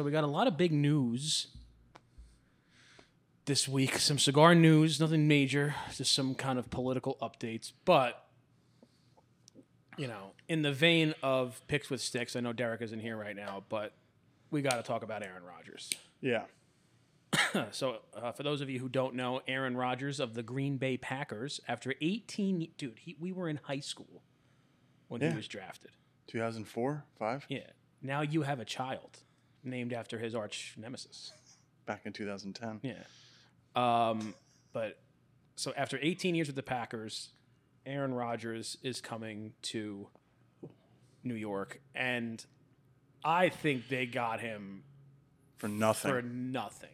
So we got a lot of big news this week. Some cigar news, nothing major, just some kind of political updates. But you know, in the vein of picks with sticks, I know Derek isn't here right now, but we got to talk about Aaron Rodgers. Yeah. So, uh, for those of you who don't know, Aaron Rodgers of the Green Bay Packers, after 18, dude, he, we were in high school when Yeah. he was drafted. 2004, 5? Yeah. Now you have a child named after his arch nemesis. Back in 2010. Yeah. Um, but so after 18 years with the Packers, Aaron Rodgers is coming to New York, and I think they got him For nothing. for nothing.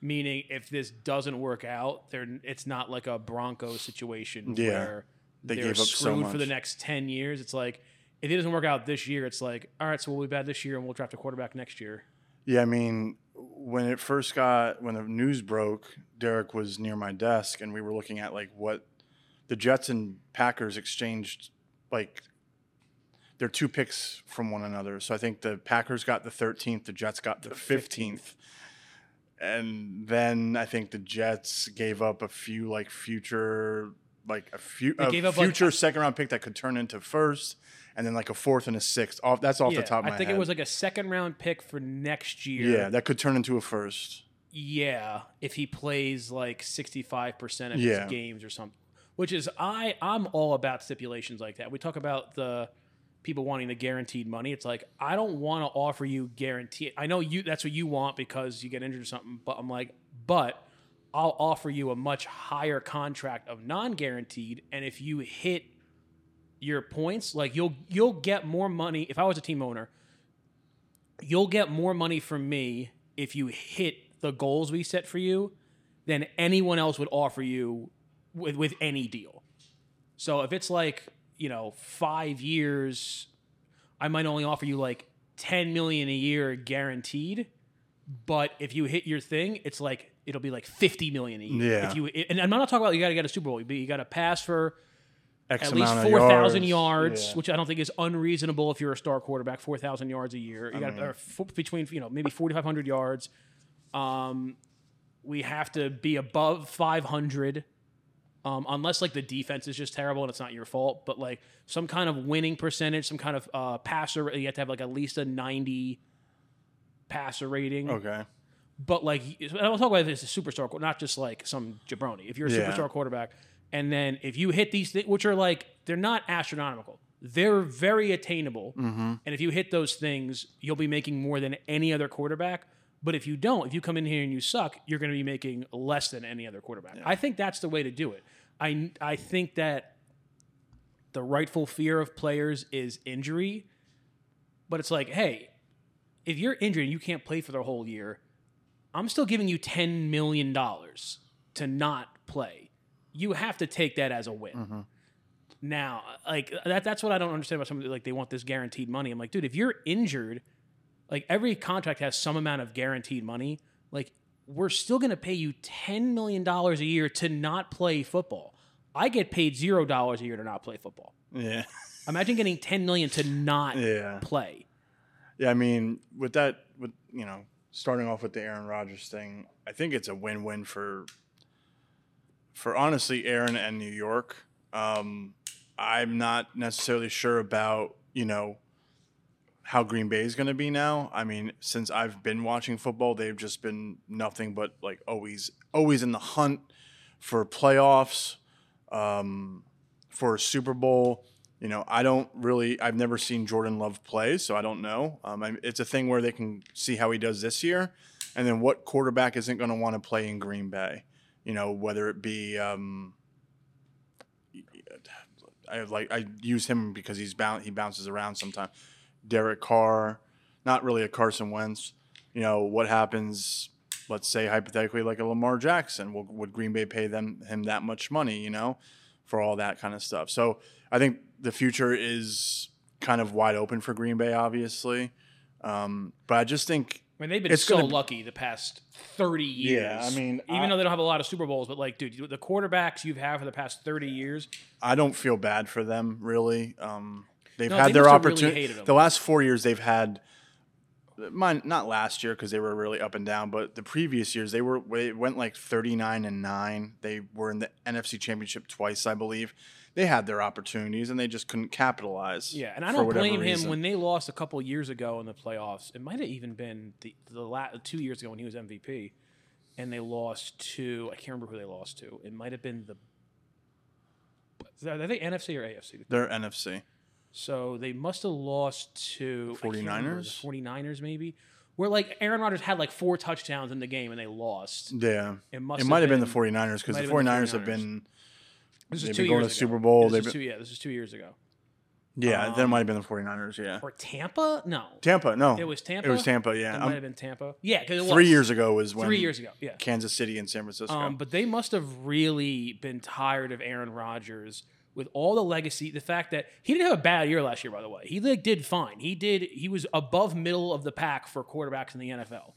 Meaning, if this doesn't work out, they're, it's not like a Broncos situation Yeah. where They they're gave up so screwed for the next 10 years. It's like, if it doesn't work out this year, it's like, all right, so we'll be bad this year and we'll draft a quarterback next year. Yeah, I mean, when it first got when the news broke, Derek was near my desk, and we were looking at like what the Jets and Packers exchanged, like they're two picks from one another. So I think the Packers got the 13th, the Jets got the 15th. And then I think the Jets gave up a few like future like a few a gave up, like, future second round pick that could turn into first and then like a fourth and a sixth. Off that's off yeah, the top of my I think head. it was like a second round pick for next year. yeah, that could turn into a first. Yeah, if he plays like 65% of Yeah. his games or something. Which is I I'm all about stipulations like that. We talk about the people wanting the guaranteed money. It's like I don't want to offer you guarantee. I know you that's what you want because you get injured or something, but I'm like, but I'll offer you a much higher contract of non-guaranteed and if you hit your points, like you'll you'll get more money if I was a team owner, you'll get more money from me if you hit the goals we set for you than anyone else would offer you with with any deal. So if it's like, you know, 5 years I might only offer you like 10 million a year guaranteed, but if you hit your thing, it's like it'll be like 50 million a year. Yeah. If you and I'm not talking about you got to get a Super Bowl, but you got to pass for X at least four thousand yards, Yeah. which I don't think is unreasonable if you're a star quarterback. Four thousand yards a year, you got f- between you know maybe forty five hundred yards. Um, we have to be above five hundred, um, unless like the defense is just terrible and it's not your fault. But like some kind of winning percentage, some kind of uh, passer, you have to have like at least a ninety passer rating. Okay. But like, and I'll talk about this as a superstar, not just like some jabroni. If you're a Yeah. superstar quarterback, and then if you hit these things, which are like they're not astronomical, they're very attainable. Mm-hmm. And if you hit those things, you'll be making more than any other quarterback. But if you don't, if you come in here and you suck, you're going to be making less than any other quarterback. I think that's the way to do it. I I think that the rightful fear of players is injury, but it's like, hey, if you're injured and you can't play for the whole year, I'm still giving you $10 million to not play. You have to take that as a win. Mm-hmm. Now, like that, that's what I don't understand about somebody like they want this guaranteed money. I'm like, dude, if you're injured, like every contract has some amount of guaranteed money. Like we're still going to pay you $10 million a year to not play football. I get paid $0 a year to not play football. Yeah. Imagine getting 10 million to not Yeah. play. Yeah. I mean, with that, with you know, starting off with the Aaron Rodgers thing, I think it's a win-win for, for honestly Aaron and New York. Um, I'm not necessarily sure about you know how Green Bay is going to be now. I mean, since I've been watching football, they've just been nothing but like always, always in the hunt for playoffs, um, for a Super Bowl. You know, I don't really. I've never seen Jordan Love play, so I don't know. Um, I, it's a thing where they can see how he does this year, and then what quarterback isn't going to want to play in Green Bay. You know, whether it be. Um, I like I use him because he's boun he bounces around sometimes. Derek Carr, not really a Carson Wentz. You know what happens? Let's say hypothetically, like a Lamar Jackson, would Green Bay pay them him that much money? You know, for all that kind of stuff. So I think the future is kind of wide open for Green Bay, obviously. Um, but I just think I mean, they've been It's so gonna lucky the past 30 years. Yeah, I mean, even I- though they don't have a lot of Super Bowls, but like, dude, the quarterbacks you've had for the past 30 years, I don't feel bad for them really. Um, they've No, had they their have really opportunity. the last four years, they've had mine not last year because they were really up and down, but the previous years they were they went like thirty nine and nine. They were in the NFC Championship twice, I believe. They had their opportunities and they just couldn't capitalize. Yeah, and I don't blame him when they lost a couple years ago in the playoffs. It might have even been the the la- two years ago when he was MVP, and they lost to I can't remember who they lost to. It might have been the. Are they NFC or AFC? they're NFC. So they must have lost to I can't remember, 49ers? The 49ers maybe. Where like Aaron Rodgers had like four touchdowns in the game and they lost. Yeah, It must it might have been, been- the 49ers because the have been the 49ers have 49ers. been This They've is been two going years to ago. Super Bowl. This They've is been- two, yeah, this is two years ago. yeah. that Um, might have been the 49ers. Yeah, Or Tampa? No, Tampa. No, it was Tampa. It was Tampa. Yeah. It Yeah, might Um, have been Tampa. Yeah, because it three years ago was when Three years ago. Yeah. Kansas City and San Francisco. Um, but they must have really been tired of Aaron Rodgers with all the legacy. The fact that he didn't have a bad year last year, by the way. He like, did fine. He did. He was above middle of the pack for quarterbacks in the NFL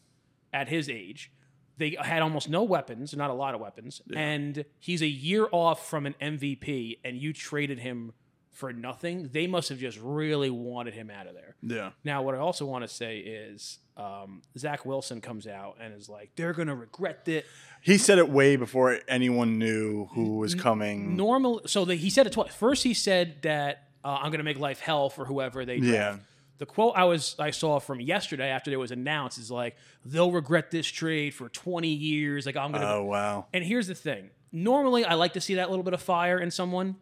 at his age. They had almost no weapons, not a lot of weapons, and he's a year off from an MVP. And you traded him for nothing. They must have just really wanted him out of there. yeah, Now, what I also want to say is um, Zach Wilson comes out and is like, they're going to regret it. he said it way before anyone knew who was coming. normal so the, he said it twice first he said that uh, i'm going to make life hell for whoever they draft. Yeah. The quote i was i saw from yesterday after it was announced is like they'll regret this trade for 20 years like i'm to Oh wow. and here's the thing normally i like to see that little bit of fire in someone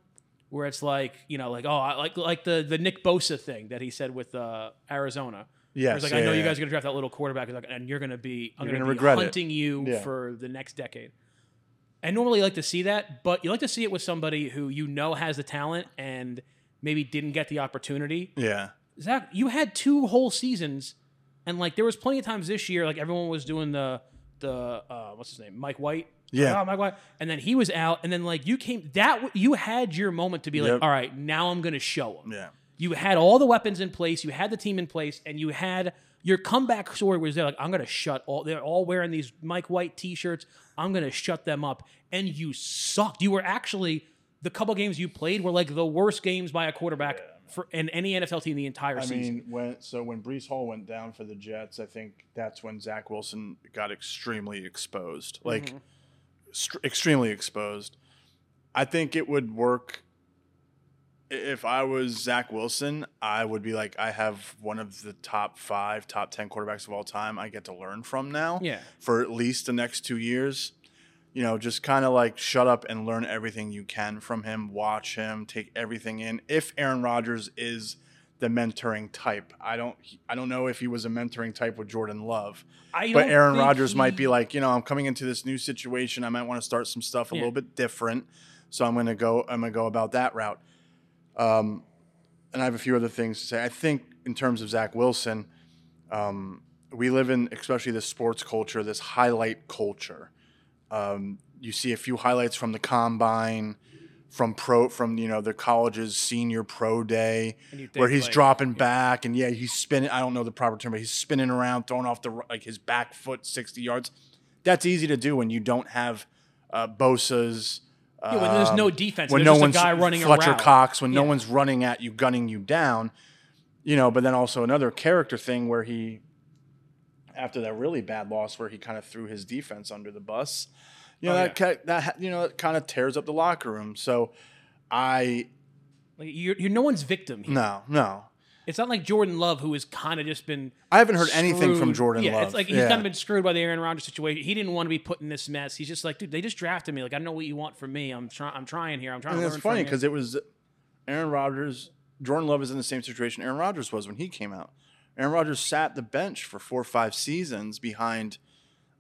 where it's like you know like oh I like like the the nick bosa thing that he said with uh, arizona Yeah, it's like yeah, I know you yeah. guys are gonna draft that little quarterback, like, and you're gonna be, I'm You're gonna, gonna be regret it. hunting you Yeah. for the next decade. And normally you like to see that, but you like to see it with somebody who you know has the talent and maybe didn't get the opportunity. Yeah. Zach, you had two whole seasons, and like there was plenty of times this year, like everyone was doing the the uh, what's his name, Mike White. Yeah. Oh, Mike White, and then he was out, and then like you came that you had your moment to be like, Yep. all right, now I'm gonna show him. Yeah. You had all the weapons in place, you had the team in place, and you had your comeback story was there. Like, I'm gonna shut all. They're all wearing these Mike White T-shirts. I'm gonna shut them up, and you sucked. You were actually the couple games you played were like the worst games by a quarterback for in any NFL team the entire season, I season. mean, when so when Breece Hall went down for the Jets, I think that's when Zach Wilson got extremely exposed, mm-hmm. like str- extremely exposed. I think it would work i- if I was Zach Wilson. I would be like, I have one of the top five, top ten quarterbacks of all time. I get to learn from now. Yeah. for at least the next two years. You know, just kind of like shut up and learn everything you can from him. Watch him, take everything in. If Aaron Rodgers is the mentoring type, I don't, I don't know if he was a mentoring type with Jordan Love, I but Aaron Rodgers might be like, you know, I'm coming into this new situation. I might want to start some stuff a Yeah. little bit different, so I'm gonna go, I'm gonna go about that route. Um, and I have a few other things to say. I think in terms of Zach Wilson, um, we live in especially this sports culture, this highlight culture. Um, you see a few highlights from the combine, from pro, from you know the college's senior pro day, where he's like, dropping back and yeah, he's spinning. I don't know the proper term, but he's spinning around, throwing off the like his back foot sixty yards. That's easy to do when you don't have uh, Bosa's. Yeah, when there's no um, defense, when there's no just a one's guy running Fletcher around. Cox, when no one's running at you, gunning you down, you know. But then also another character thing where he, after that really bad loss, where he kind of threw his defense under the bus, you know Oh, that ki- that you know that kind of tears up the locker room. So, I Like, you're, you're no one's victim. Here. no no. It's not like Jordan Love, who has kind of just been. I haven't heard anything from. Jordan yeah, Love. it's like he's Yeah. kind of been screwed by the Aaron Rodgers situation. He didn't want to be put in this mess. He's just like, dude, they just drafted me. Like, I don't know what you want from me. I'm trying. I'm trying here. I'm trying And to it's funny because it was Aaron Rodgers. Jordan Love is in the same situation Aaron Rodgers was when he came out. Aaron Rodgers sat the bench for four or five seasons behind.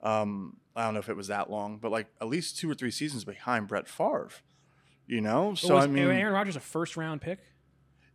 Um, I don't know if it was that long, but like at least two or three seasons behind Brett Favre. You know, so was I mean, Aaron Rodgers a first round pick?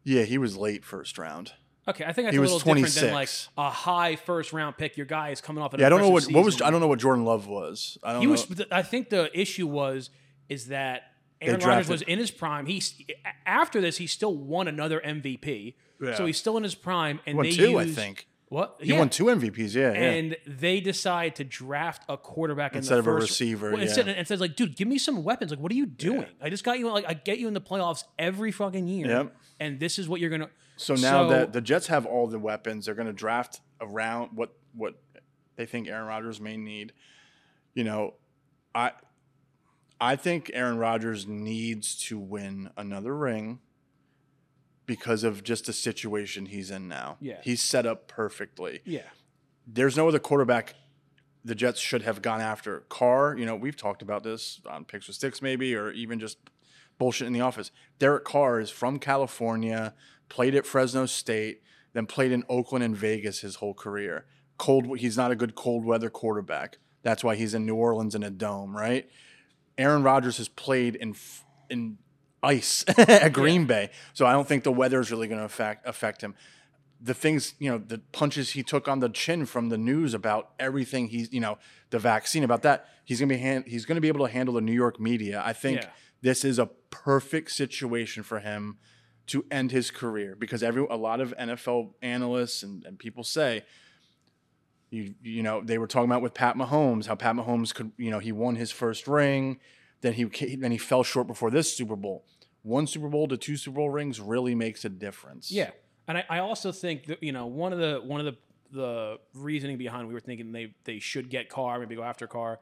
yeah, he was late first round. Okay, I think that's He a was little different than like a high first round pick. Your guy is coming off. An Yeah, I don't know what what was. I don't know what Jordan Love was. I don't He know. was. I think the issue was is that Aaron Rodgers was in his prime. He's after this, he still won another MVP. Yeah. So he's still in his prime, and they Won they two, I think. What He won two MVPs. Yeah, yeah. and they decide to draft a quarterback Instead in of a first, receiver, Well, yeah. instead, and says like, dude, give me some weapons. Like, what are you doing? I just got you. Like, I get you in the playoffs every fucking year, Yep. and this is what you're gonna. So now So- that the Jets have all the weapons, they're going to draft around what what they think Aaron Rodgers may need. You know, I I think Aaron Rodgers needs to win another ring because of just the situation he's in now. Yeah. He's set up perfectly. Yeah, There's no other quarterback the Jets should have gone after. Carr, you know, we've talked about this on Picks with Sticks maybe or even just bullshit in the office. Derek Carr is from California, played at Fresno State, then played in Oakland and Vegas his whole career. Cold he's not a good cold weather quarterback. That's why he's in New Orleans in a dome, right? Aaron Rodgers has played in in ice at Green Bay, so I don't think the weather is really going to affect affect him. The things, you know, the punches he took on the chin from the news about everything he's, you know, the vaccine about that, he's going to be hand, he's going to be able to handle the New York media. I think Yeah. this is a perfect situation for him to end his career because every a lot of NFL analysts and, and people say you you know they were talking about with Pat Mahomes how Pat Mahomes could you know he won his first ring then he then he fell short before this Super Bowl one Super Bowl to two Super Bowl rings really makes a difference yeah, and I, I also think that you know one of the one of the the reasoning behind we were thinking they they should get Carr, maybe go after Carr.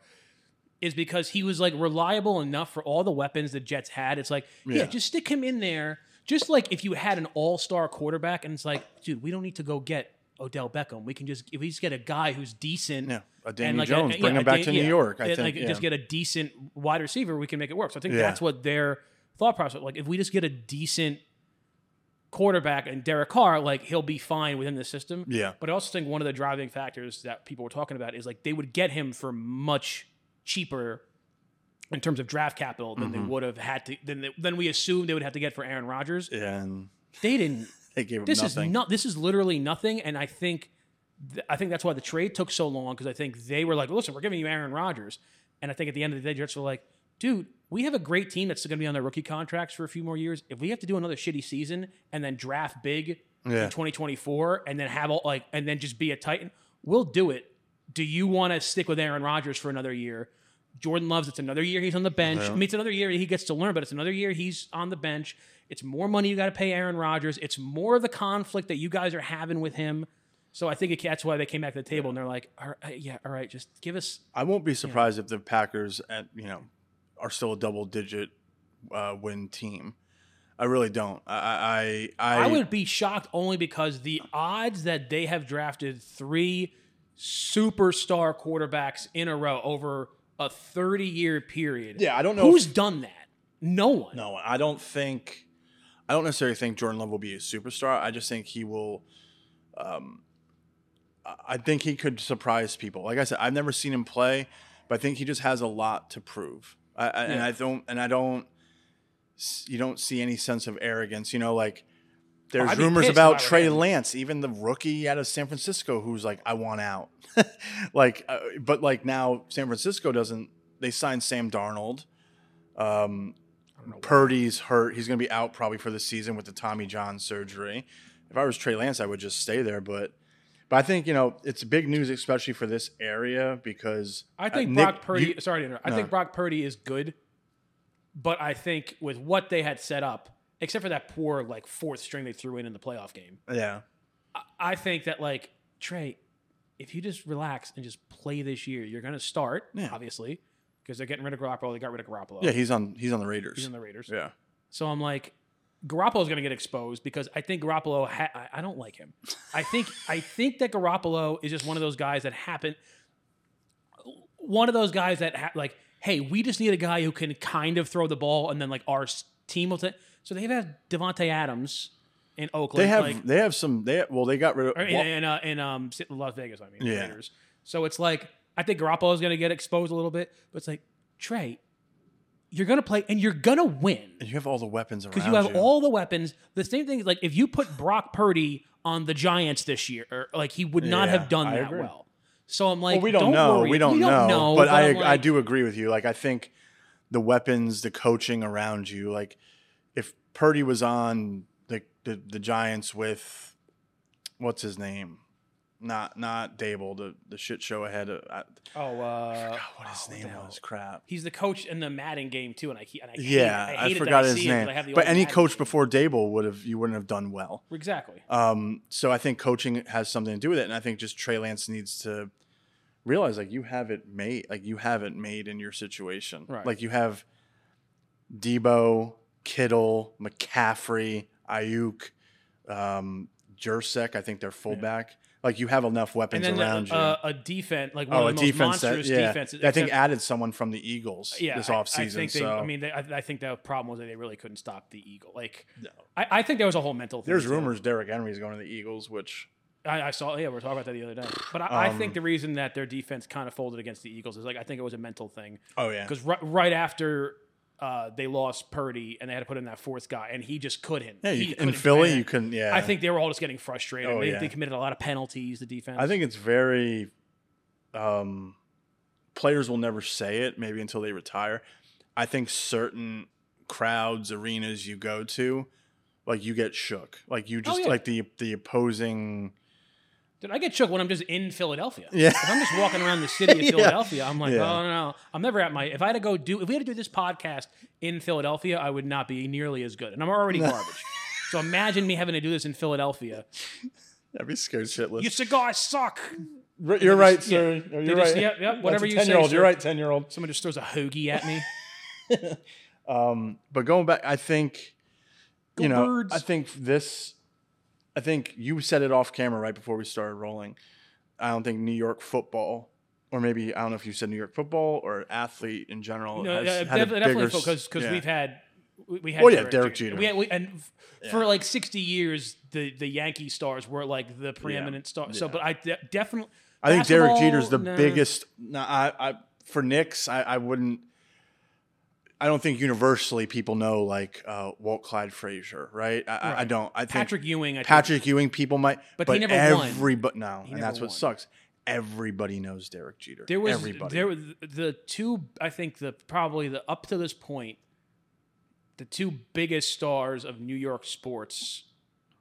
Is because he was like reliable enough for all the weapons the Jets had. It's like, yeah, Yeah. just stick him in there. Just like if you had an all-star quarterback, and it's like, dude, we don't need to go get Odell Beckham. We can just if we just get a guy who's decent. yeah a Danny like a- Jones yeah, bring a him back to New yeah, York I and, think like yeah. just get a decent wide receiver, we can make it work. So I think Yeah. that's what their thought process. Like if we just get a decent quarterback and Derek Carr, like he'll be fine within the system. Yeah. But I also think one of the driving factors that people were talking about is like they would get him for much cheaper in terms of draft capital than Mm-hmm. they would have had to than they, than we assumed they would have to get for Aaron Rodgers. yeah and They didn't. they gave him This nothing is not. This is literally nothing, and I think, th- I think that's why the trade took so long because I think they were like, "Listen, we're giving you Aaron Rodgers," and I think at the end of the day, Jets were like, "Dude, we have a great team that's going to be on their rookie contracts for a few more years. If we have to do another shitty season and then draft big Yeah. in 2024 and then have all like and then just be a Titan, we'll do it. Do you want to stick with Aaron Rodgers for another year?" Jordan loves it's another year he's on the bench. I mean, it's another year he gets to learn, but it's another year he's on the bench. It's more money you got to pay Aaron Rodgers. It's more of the conflict that you guys are having with him. So I think it, that's why they came back to the table and they're like, all right, yeah, all right, just give us. I won't be surprised if the Packers at you know are still a double digit uh, win team I really don't I I I, I would be shocked only because the odds that they have drafted three superstar quarterbacks in a row over a 30 year period. Yeah, I don't know Who's if- done that? No one. No, one. I don't think. I don't necessarily think Jordan Love will be a superstar. I just think he will. Um, I think he could surprise people. Like I said, I've never seen him play, but I think he just has a lot to prove. I, I, And I don't. And I don't. You don't see any sense of arrogance. You know, like there's rumors about if I were Trey him. Lance, even the rookie out of San Francisco, who's like, I want out. like, uh, but like now San Francisco doesn't. They signed Sam Darnold. Um, Purdy's hurt. He's going to be out probably for the season with the Tommy John surgery. If I was Trey Lance, I would just stay there. But, but I think you know it's big news, especially for this area because I uh, think Nick- Brock Purdy. you- sorry to interrupt. I No. think Brock Purdy is good, but I think with what they had set up, except for that poor like fourth string they threw in in the playoff game, yeah, I, I think that like Trey, if you just relax and just play this year, you're going to start Yeah. obviously because they're getting rid of Garoppolo. They got rid of Garoppolo. yeah, he's on he's on the Raiders. he's in the Raiders. yeah, So I'm like, Garoppolo's going to get exposed because I think Garoppolo. Ha- I, I don't like him. I think I think that Garoppolo is just one of those guys that happen. One of those guys that ha- like, hey, we just need a guy who can kind of throw the ball, and then like our team will. T- so they have Davante Adams in Oakland. they have like, they have some. They have, well, they got rid of. in, well, in, uh, in um Las Vegas. I mean, Yeah. Raiders. So it's like I think Garoppolo is going to get exposed a little bit, but it's like Trey, you're going to play and you're going to win and you have all the weapons around because you have all the weapons. The same thing is like if you put Brock Purdy on the Giants this year, or, like he would not Yeah, have done I that agree. well. So I'm like, Well, we don't, know. Worry. We don't, know. But, I I'm I do agree with you. Like I think the weapons, the coaching around you, like if Purdy was on the the, the Giants with what's his name? Not not Daboll, the the shit show ahead of I, Oh, uh, what his oh, name was. Crap. He's the coach in the Madden game too, and I, and I Yeah, I, I, forgot his him, name. but I any Madden coach game. before Daboll would have you wouldn't have done well. exactly. Um, so I think coaching has something to do with it, and I think just Trey Lance needs to realize like you have it made, like you have it made in your situation. Right. Like you have Deebo, Kittle, McCaffrey, Aiyuk, um, Juszczyk. I think they're fullback. Like you have enough and weapons then around the, you. uh, a defense like one oh, a of the most defense that monstrous yeah, defenses. I think added someone from the Eagles yeah, this I- offseason. I think they. so I mean, they, I, I think the problem was that they really couldn't stop the Eagle. Like, No. I, I think there was a whole mental. thing there's rumors Derrick Henry's going to the Eagles, which I, I saw. Yeah, we were talking about that the other day. But I, I think Um, the reason that their defense kind of folded against the Eagles is like I think it was a mental thing oh yeah, because right, right after uh, they lost Purdy and they had to put in that fourth guy and he just couldn't. yeah, you, in couldn't Philly you couldn't. Yeah, I think they were all just getting frustrated. Oh, they, yeah. they committed a lot of penalties. The defense. I think it's very. Um, players will never say it, maybe until they retire. I think certain crowds, arenas you go to, like you get shook. Like you just Oh, yeah. like the the opposing. Dude, I get shook when I'm just in Philadelphia. Yeah. If I'm just walking around the city of Yeah. Philadelphia, I'm like, Yeah. oh no, no, I'm never at my. If I had to go do, if we had to do this podcast in Philadelphia, I would not be nearly as good, and I'm already garbage. So imagine me having to do this in Philadelphia. I'd be scared shitless. Your cigars suck. You're right, just- sir. yeah. You're right. just- yep, yep, whatever you 10 say, year old. sir. You're right, ten year old. Someone just throws a hoagie at me. Um, but going back, I think, Go you know, Birds. I think this, I think you said it off camera right before we started rolling. I don't think New York football, or maybe I don't know if you said New York football or athlete in general, No, has yeah, had a definitely, because because yeah. we've had we, had Well, yeah, Derek Jeter. Jeter. We had, we, and f- for like sixty years, the the Yankee stars were like the preeminent star. So, Yeah. but I de- definitely I think Derek Jeter's the nah. biggest. No, I, I for Knicks, I, I wouldn't. I don't think universally people know like uh, Walt Clyde Frazier, right? I, I- I don't. I think Patrick Ewing. I think, Patrick Ewing, people might, But but, he never won. everybody no, He and that's what sucks. Everybody knows Derek Jeter. There was everybody. there were the two. I think the probably the up to this point, the two biggest stars of New York sports.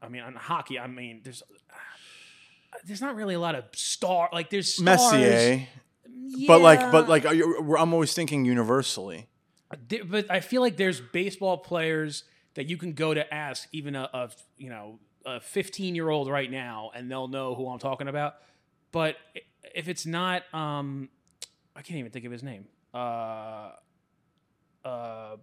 I mean, on hockey. I mean, there's there's not really a lot of star like there's stars, Messier, but like, but like, I'm always thinking universally. But I feel like there's baseball players that you can go to ask even a, a you know a 15 year old right now and they'll know who I'm talking about. But if it's not, um, I can't even think of his name. Uh, uh,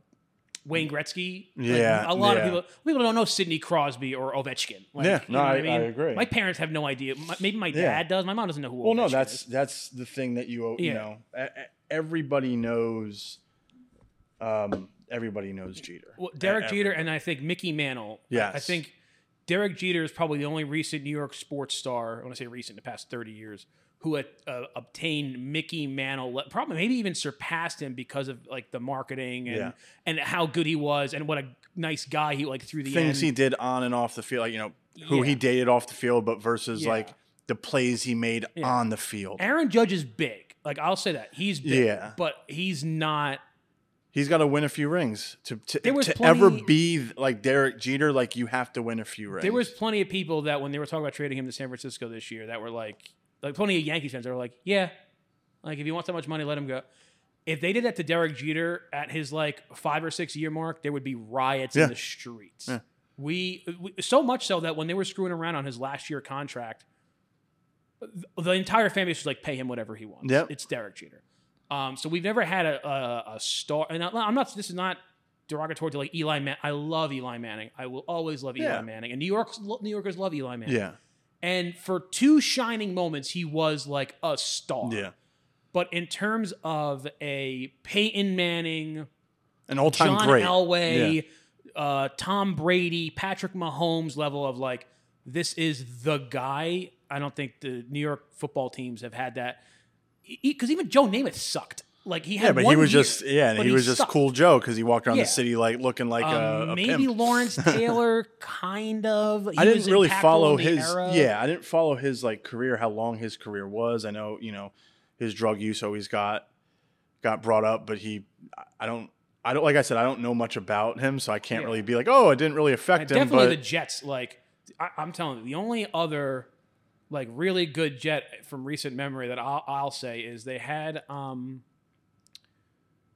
Wayne Gretzky. Like, Yeah, a lot yeah. of people people don't know Sidney Crosby or Ovechkin. Like, Yeah, you no, know I- I, mean? I agree. My parents have no idea. My, maybe my Yeah. dad does. My mom doesn't know who. Well, no, that's is. that's the thing that you you Yeah. know. Everybody knows. Um, everybody knows Jeter. Well, Derek E- Jeter and I think Mickey Mantle. I- I think Derek Jeter is probably the only recent New York sports star. I want to say recent, in the past thirty years, who had uh, obtained Mickey Mantle. Probably maybe even surpassed him because of like the marketing and Yeah. and how good he was and what a nice guy he like through the things he did on and off the field, like you know who he dated off the field, but versus Yeah. like the plays he made Yeah. on the field. Aaron Judge is big. Like I'll say that he's big, Yeah. but he's not. He's got to win a few rings to to, to plenty- ever be like Derek Jeter. Like you have to win a few rings. There was plenty of people that when they were talking about trading him to San Francisco this year, that were like, like plenty of Yankees fans that were like, yeah, like if you want that much money, let him go. If they did that to Derek Jeter at his like five or six year mark, there would be riots Yeah. in the streets. Yeah. We, we so much so that when they were screwing around on his last year contract, the entire fan base was like, pay him whatever he wants. Yep. It's Derek Jeter. Um, so we've never had a, a, a star, and I'm not. This is not derogatory to like Eli. Man- I love Eli Manning. I will always love Eli Yeah. Manning, and New York's New Yorkers love Eli Manning. yeah, And for two shining moments, he was like a star. yeah, But in terms of a Peyton Manning, an all time John great. Elway, uh, Tom Brady, Patrick Mahomes level of like, this is the guy. I don't think the New York football teams have had that. Because even Joe Namath sucked. Like he had Yeah, but he was year, just yeah, and but he was just sucked. cool Joe because he walked around Yeah. the city like looking like a, Um, a maybe pimp. Lawrence Taylor, kind of. He I didn't really follow his era. yeah, I didn't follow his like career, how long his career was. I know you know his drug use always got got brought up, but he I don't I don't like I said I don't know much about him, so I can't Yeah. really be like oh it didn't really affect him. definitely But the Jets. Like I, I'm telling you, the only other like really good Jet from recent memory that I'll, I'll say is they had um,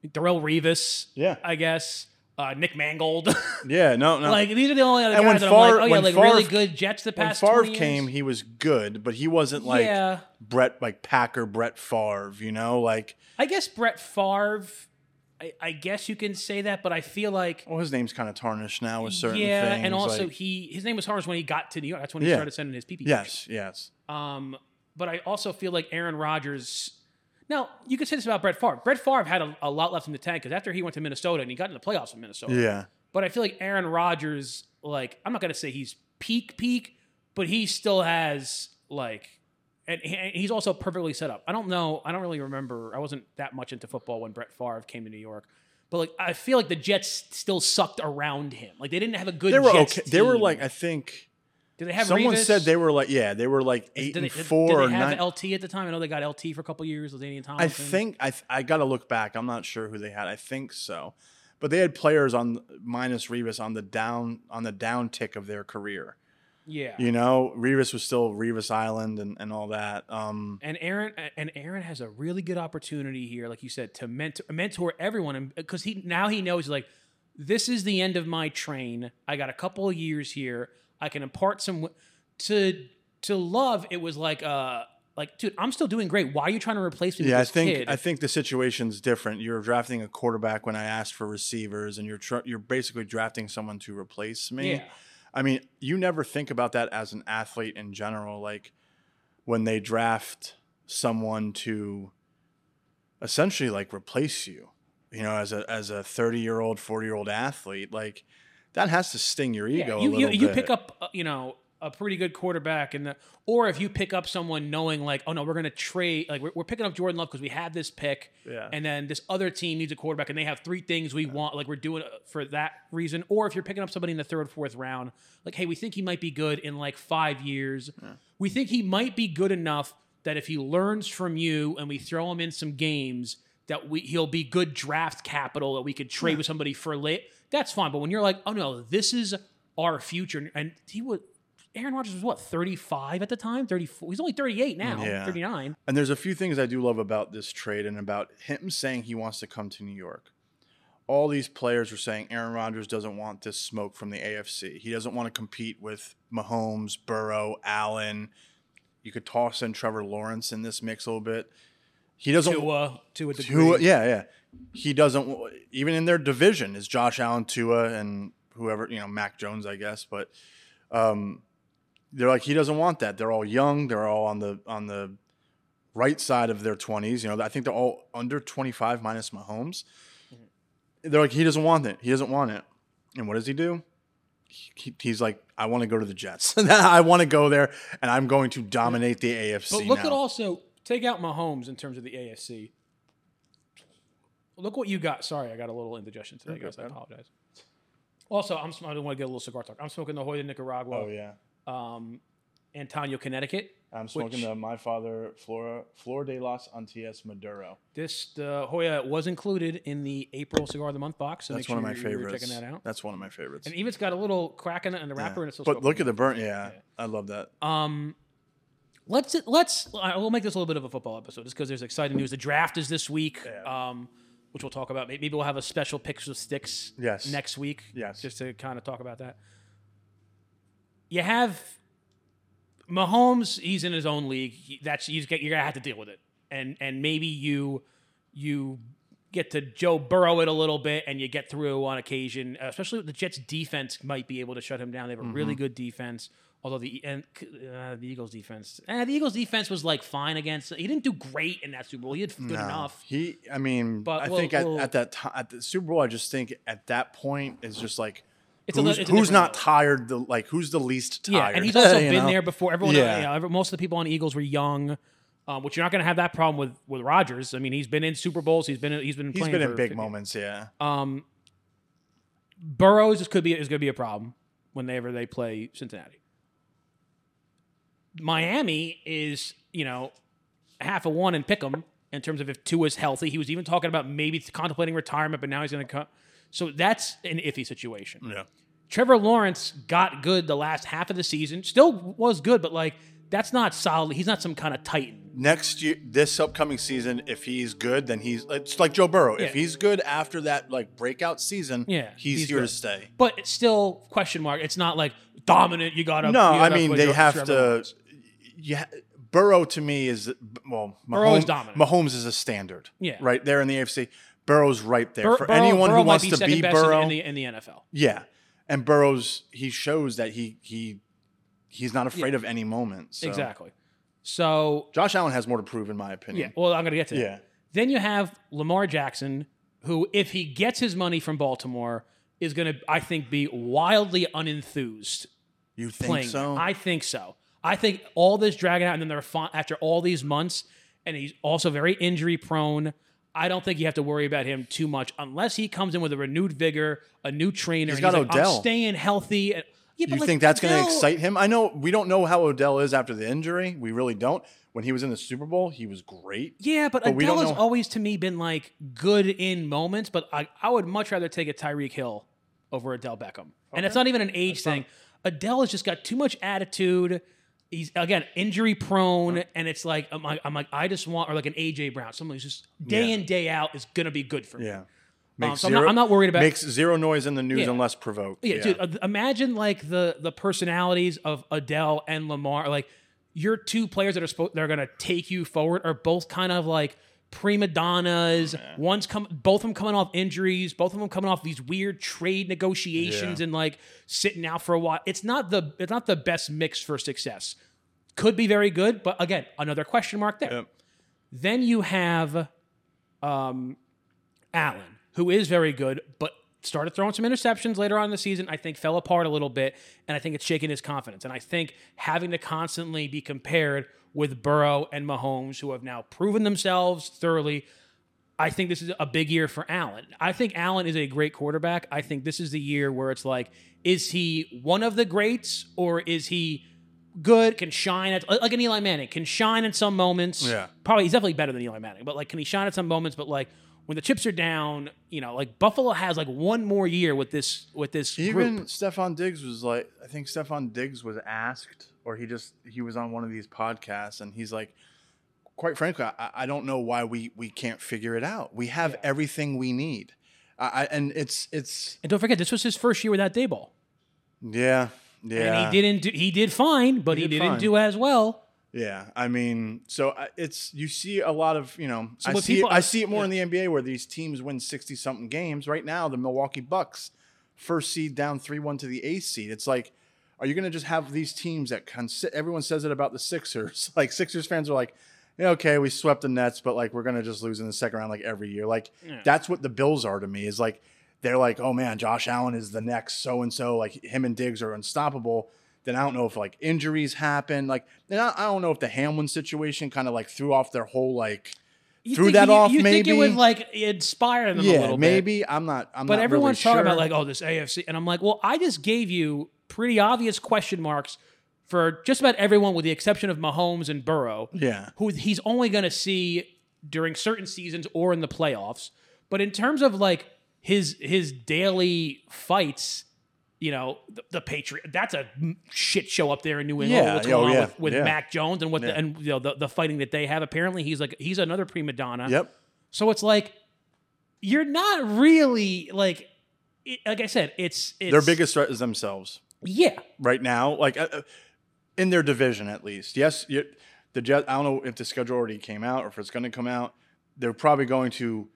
Darrelle Revis, Yeah. I guess, uh, Nick Mangold. Yeah, no, no. like these are the only other And guys when that I'm like, oh yeah, when like really good Jets the when past Favre 20 years. came, he was good, but he wasn't like yeah, Brett, like Packer Brett Favre. You know, like I guess Brett Favre. I, I guess you can say that, but I feel like well, his name's kind of tarnished now with certain yeah, things. and also like- he his name was Harris when he got to New York. That's when he Yeah. started sending his PP. yes, yes, Um, but I also feel like Aaron Rodgers. Now you could say this about Brett Favre. Brett Favre had a, a lot left in the tank because after he went to Minnesota and he got in the playoffs in Minnesota. yeah. But I feel like Aaron Rodgers, like I'm not gonna say he's peak peak, but he still has like, and and he's also perfectly set up. I don't know. I don't really remember. I wasn't that much into football when Brett Favre came to New York. But like, I feel like the Jets still sucked around him. Like they didn't have a good. They were Jets okay. They were like I think Did they have someone Revis? said they were like yeah they were like eight Did and they, four did or they have nine. LT at the time? I know they got LT for a couple years. LaDainian I Tomlinson. think I th- I got to look back. I'm not sure who they had. I think so, but they had players on minus Revis on the down on the down tick of their career. Yeah. You know, Revis was still Revis Island and, and all that. Um, And Aaron and Aaron has a really good opportunity here, like you said, to mentor, mentor everyone, because he now he knows like this is the end of my train. I got a couple of years here. I can impart some to to love. It was like uh like dude, I'm still doing great. Why are you trying to replace me? yeah, I with this think kid? I think the situation's different. You're drafting a quarterback when I asked for receivers, and you're tr- you're basically drafting someone to replace me. yeah. I mean, you never think about that as an athlete in general. Like when they draft someone to essentially like replace you, you know, as a as a thirty year old, forty year old athlete, like that has to sting your ego Yeah, you, a little you, you bit. pick up, uh, you know, a pretty good quarterback, and the, or if you pick up someone knowing like, oh no, we're going to trade, like we're, we're picking up Jordan Love because we have this pick, Yeah. and then this other team needs a quarterback, and they have three things we want, like we're doing it for that reason. Or if you're picking up somebody in the third, fourth round, like, hey, we think he might be good in like five years. We think he might be good enough that if he learns from you and we throw him in some games, that we he'll be good draft capital that we could trade with somebody for late. That's fine. But when you're like, oh no, this is our future, and he was Aaron Rodgers was what 35 at the time, 34. He's only 38 now, Yeah. 39. And there's a few things I do love about this trade and about him saying he wants to come to New York. All these players are saying Aaron Rodgers doesn't want this smoke from the AFC. He doesn't want to compete with Mahomes, Burrow, Allen. You could toss in Trevor Lawrence in this mix a little bit. He doesn't. Tua, to a degree. Tua, yeah, yeah. He doesn't. Even in their division is Josh Allen, Tua, and whoever you know, Mac Jones, I guess. But um, they're like he doesn't want that. They're all young. They're all on the on the right side of their twenties. You know, I think they're all under twenty five minus Mahomes. Mm-hmm. They're like he doesn't want it. He doesn't want it. And what does he do? He, he's like, I want to go to the Jets. I want to go there, and I'm going to dominate the AFC. But look now. at also take out Mahomes in terms of the AFC. Look what you got. Sorry, I got a little indigestion today, guys. I apologize. Also, I'm I don't want to get a little cigar talk. I'm smoking the Joya Nicaragua, Oh yeah. Um, Antaño, Connecticut. I'm smoking Which- the My Father Flora Flor de las Antillas Maduro. This the Joya was included in the April Cigar of the Month box. So That's make one sure of my you're- you're favorites. checking that out. That's one of my favorites. And even it's got a little crack in it and the Yeah. wrapper, and it's still but look at the good. burnt. Yeah, I love that. Um, let's let's uh, we'll make this a little bit of a football episode just because there's exciting news. The draft is this week, Yeah. um, which we'll talk about. Maybe we'll have a special picks of sticks Yes. next week. Yes. just to kind of talk about that. You have Mahomes. He's in his own league. He, that's he's get, you're gonna have to deal with it, and and maybe you you get to Joe Burrow it a little bit, and you get through on occasion. Especially with the Jets' defense might be able to shut him down. They have a really good defense. Although the and uh, the Eagles' defense, eh, the Eagles' defense was like fine against. He didn't do great in that Super Bowl. He had good No. enough. He, I mean, But I we'll- think at, we'll- at that time at the Super Bowl, I just think at that point is just like It's a who's, li- it's a who's not tired. The like who's the least tired. Yeah, and he's also been know? there before. Everyone, Yeah. you know, every- most of the people on Eagles were young, um, which you're not going to have that problem with with Rodgers. I mean, he's been in Super Bowls. He's been he's been He's playing been in big moments. Yeah, Um, Burrows is could be is going to be a problem whenever they play Cincinnati. Miami is you know half a one and pick 'em in terms of if Tua is healthy. He was even talking about maybe contemplating retirement, but now he's going to come. So that's an iffy situation. yeah. Trevor Lawrence got good the last half of the season. Still was good, but like that's not solid. He's not some kind of titan. Next year, this upcoming season, if he's good, then he's it's like Joe Burrow. If he's good after that like breakout season, Yeah, he's, he's here good. to stay. But it's still question mark. It's not like dominant. You got to No, I mean they have to. Yeah, Burrow to me is well, Mahomes, Burrow is dominant. Mahomes is a standard. Yeah. right there in the AFC. Burrow's right there Bur- for Burrow- anyone Burrow who wants to be Burrow. in the in the NFL. yeah, and Burrow's he shows that he he he's not afraid of any moment. So. Exactly. So Josh Allen has more to prove, in my opinion. yeah. Well, I'm going to get to that. Yeah. Then you have Lamar Jackson, who, if he gets his money from Baltimore, is going to, I think, be wildly unenthused You think playing. so? I think so. I think all this dragging out, and then they're after all these months, and he's also very injury prone. I don't think you have to worry about him too much unless he comes in with a renewed vigor, a new trainer. He's got like, Odell. I'm staying healthy. And- Yeah, you like, think that's going to excite him? I know we don't know how Odell is after the injury. We really don't. When he was in the Super Bowl, he was great. Yeah, but, But we has always to me been like good in moments, but I, I would much rather take a Tyreek Hill over Odell Beckham. And it's not even an age thing. Odell has just got too much attitude. He's again injury prone, and it's like I'm like I'm like I just want or like an AJ Brown, someone who's just day Yeah. in day out is gonna be good for me. Yeah. Um, Makes so I'm not, I'm not worried about makes zero noise in the news Yeah. unless provoked. yeah, dude. uh, Imagine like the the personalities of Odell and Lamar. Like your two players that are supposed that are gonna take you forward are both kind of like prima donnas. One's come, both of them coming off injuries. Both of them coming off these weird trade negotiations Yeah. and like sitting out for a while. It's not the it's not the best mix for success. Could be very good, but again, another question mark there. Yep. Then you have um, Allen, who is very good, but started throwing some interceptions later on in the season. I think fell apart a little bit, and I think it's shaken his confidence. And I think having to constantly be compared with Burrow and Mahomes, who have now proven themselves thoroughly, I think this is a big year for Allen. I think Allen is a great quarterback. I think this is the year where it's like, is he one of the greats or is he good, can shine at like an Eli Manning, can shine in some moments. Yeah. Probably he's definitely better than Eli Manning, but like can he shine at some moments, but like when the chips are down, you know, like Buffalo has like one more year with this with this Even group. Stefon Diggs was like, I think Stefon Diggs was asked, or he just he was on one of these podcasts, and he's like, quite frankly, I, I don't know why we we can't figure it out. We have everything we need, I, I, and it's it's And don't forget, this was his first year without Daboll. yeah yeah And he didn't do he did fine, but he, did didn't fine. do as well. Yeah, I mean, so uh, it's you see a lot of you know I see people- it, I see it more in the NBA where these teams win sixty something games. Right now, the Milwaukee Bucks, first seed down three one to the eighth seed. It's like, are you going to just have these teams that can? Everyone says it about the Sixers. Like Sixers fans are like, yeah, okay, we swept the Nets, but like we're going to just lose in the second round like every year. Like that's what the Bills are to me. Is like they're like, oh man, Josh Allen is the next so and so. Like him and Diggs are unstoppable then I don't know if like injuries happen. Like, and I, I don't know if the Hamlin situation kind of like threw off their whole like You threw that you, off. You maybe think it would like inspire them a yeah, little bit. maybe I'm not. I'm But not everyone's really talking sure. about like, oh, this AFC, and I'm like, well, I just gave you pretty obvious question marks for just about everyone, with the exception of Mahomes and Burrow, yeah, who he's only going to see during certain seasons or in the playoffs. But in terms of like his his daily fights, you know, the, the Patriot, that's a shit show up there in New England. Yeah, what's oh, going on yeah, with, with yeah. Mac Jones and what the, and you know the, the fighting that they have. Apparently, he's like he's another prima donna. yep, So it's like you're not really like it, like I said, it's, it's their biggest threat is themselves Yeah, right now. Like uh, uh, in their division, at least. Yes, the Jet. I don't know if the schedule already came out or if it's going to come out. They're probably going to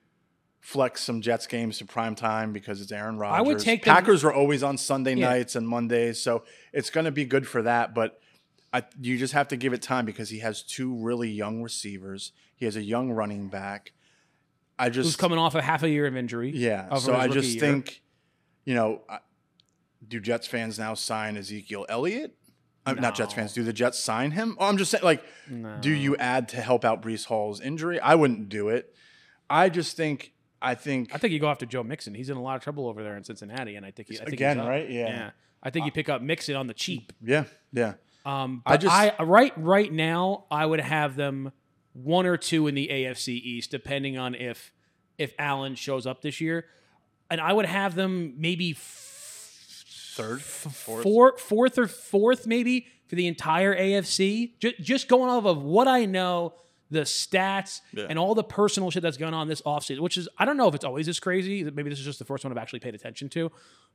flex some Jets games to prime time because it's Aaron Rodgers. I would take them- Packers were always on Sunday Yeah. nights and Mondays, so it's going to be good for that. But I, you just have to give it time because he has two really young receivers. He has a young running back. I just who's coming off a half a year of injury. yeah. So I just year. think, you know, do Jets fans now sign Ezekiel Elliott? Uh, Not Jets fans. Do the Jets sign him? Oh, I'm just saying, like, do you add to help out Breece Hall's injury? I wouldn't do it. I just think, I think, I think you go after Joe Mixon. He's in a lot of trouble over there in Cincinnati, and I think he, I think Again, he's right? Yeah. yeah. I think you pick up Mixon on the cheap. yeah, yeah. Um, I just- I right right now I would have them one or two in the AFC East, depending on if if Allen shows up this year, and I would have them maybe f- third, fourth. four, fourth or fourth maybe for the entire AFC. Just, just going off of what I know, the stats Yeah. and all the personal shit that's going on this offseason, which is I don't know if it's always this crazy. Maybe this is just the first one I've actually paid attention to.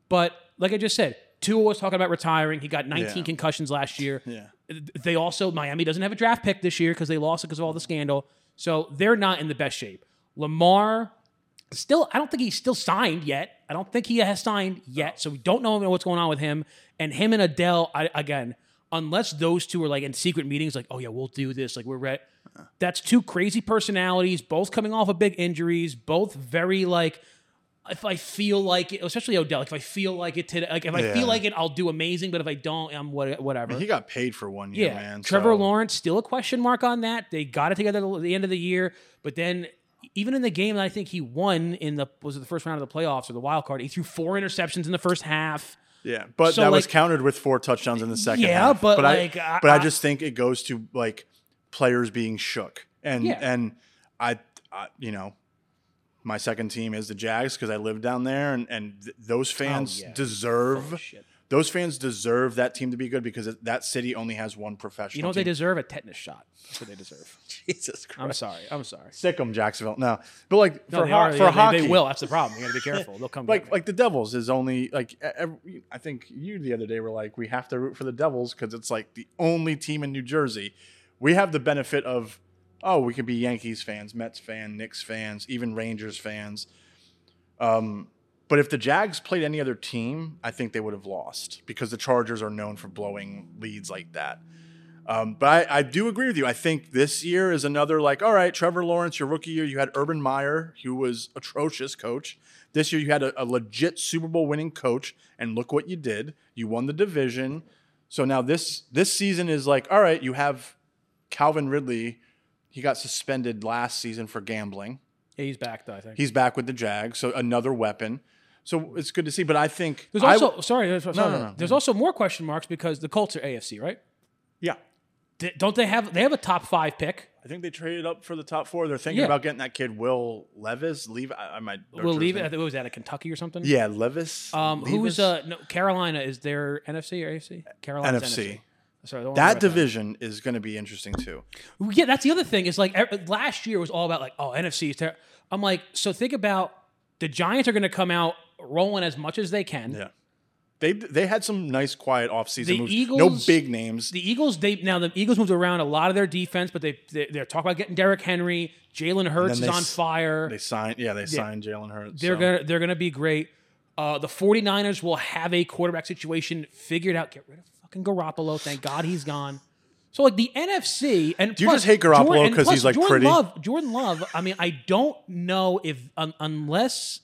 But like I just said, Tua was talking about retiring. He got 19 Yeah. concussions last year. Yeah. They also Miami doesn't have a draft pick this year because they lost it because of all the scandal. So they're not in the best shape. Lamar still I don't think he's still signed yet. I don't think he has signed yet. So we don't know what's going on with him. And him and Odell, I, again, unless those two are like in secret meetings, like, oh yeah, we'll do this, like we're ready. That's two crazy personalities, both coming off of big injuries, both very like if I feel like it, especially Odell, like if I feel like it today, like if I Yeah. feel like it, I'll do amazing. But if I don't, I'm what, whatever. He got paid for one year, Yeah, man. Trevor so- Lawrence still a question mark on that. They got it together at the end of the year, but then even in the game that I think he won in the was it the first round of the playoffs or the wild card, he threw four interceptions in the first half. Yeah, but So, that was countered with four touchdowns in the second Yeah, half. but, I, like, I- but I I- just think it goes to like players being shook, and Yeah. and I, I, you know, my second team is the Jags because I live down there, and and th- those oh, fans Oh, yeah. deserve Oh. Those fans deserve that team to be good because that city only has one professional. You know what they deserve? A tetanus shot. That's what they deserve. Jesus Christ! I'm sorry. I'm sorry. Sick 'em, Jacksonville. No, but like No, for they, ho- are, for yeah, they- hockey, they will. That's the problem. You got to be careful. They'll come. like like the Devils is only like every, I think you the other day were like we have to root for the Devils because it's like the only team in New Jersey. We have the benefit of oh we could be Yankees fans, Mets fan, Knicks fans, even Rangers fans. Um, but if the Jags played any other team, I think they would have lost because the Chargers are known for blowing leads like that. Um, but I, I do agree with you. I think this year is another like, all right, Trevor Lawrence, your rookie year, you had Urban Meyer, who was atrocious coach. This year you had a, a legit Super Bowl winning coach, and look what you did. You won the division. So now this this season is like, all right, you have Calvin Ridley. He got suspended last season for gambling. yeah, he's back though. I think. He's back with the Jags, so another weapon. So it's good to see. But I think There's also w- sorry, sorry, no, no. there's also more question marks because the Colts are AFC, right? yeah. D- Don't they have they have a top five pick? I think they traded up for the top four. They're thinking Yeah. about getting that kid Will Levis. Leave. I, I might. We'll leave it. At, what was that? At Kentucky or something? Yeah, Levis. Um, Levis? who's uh no, Carolina? Is there NFC or AFC? Carolina's NFC. Sorry, That division is going to be interesting too. Yeah, that's the other thing. Is like last year was all about like oh NFC is ter-. I'm like so think about the Giants are going to come out rolling as much as they can. Yeah, they they had some nice quiet offseason The moves. Eagles- no big names. The Eagles, they now the Eagles moved around a lot of their defense, but they, they they're talking about getting Derrick Henry. Jalen Hurts is on s- fire. they signed. Yeah, they signed Jalen Hurts. They're so. gonna they're gonna be great. Uh, the 49ers will have a quarterback situation figured out. Get rid of fucking Garoppolo. Thank God he's gone. So like the NFC and Do you plus, just hate Garoppolo Jordan- and 'cause plus he's, like, Jordan pretty? Love, Jordan Love. I mean, I don't know if un, unless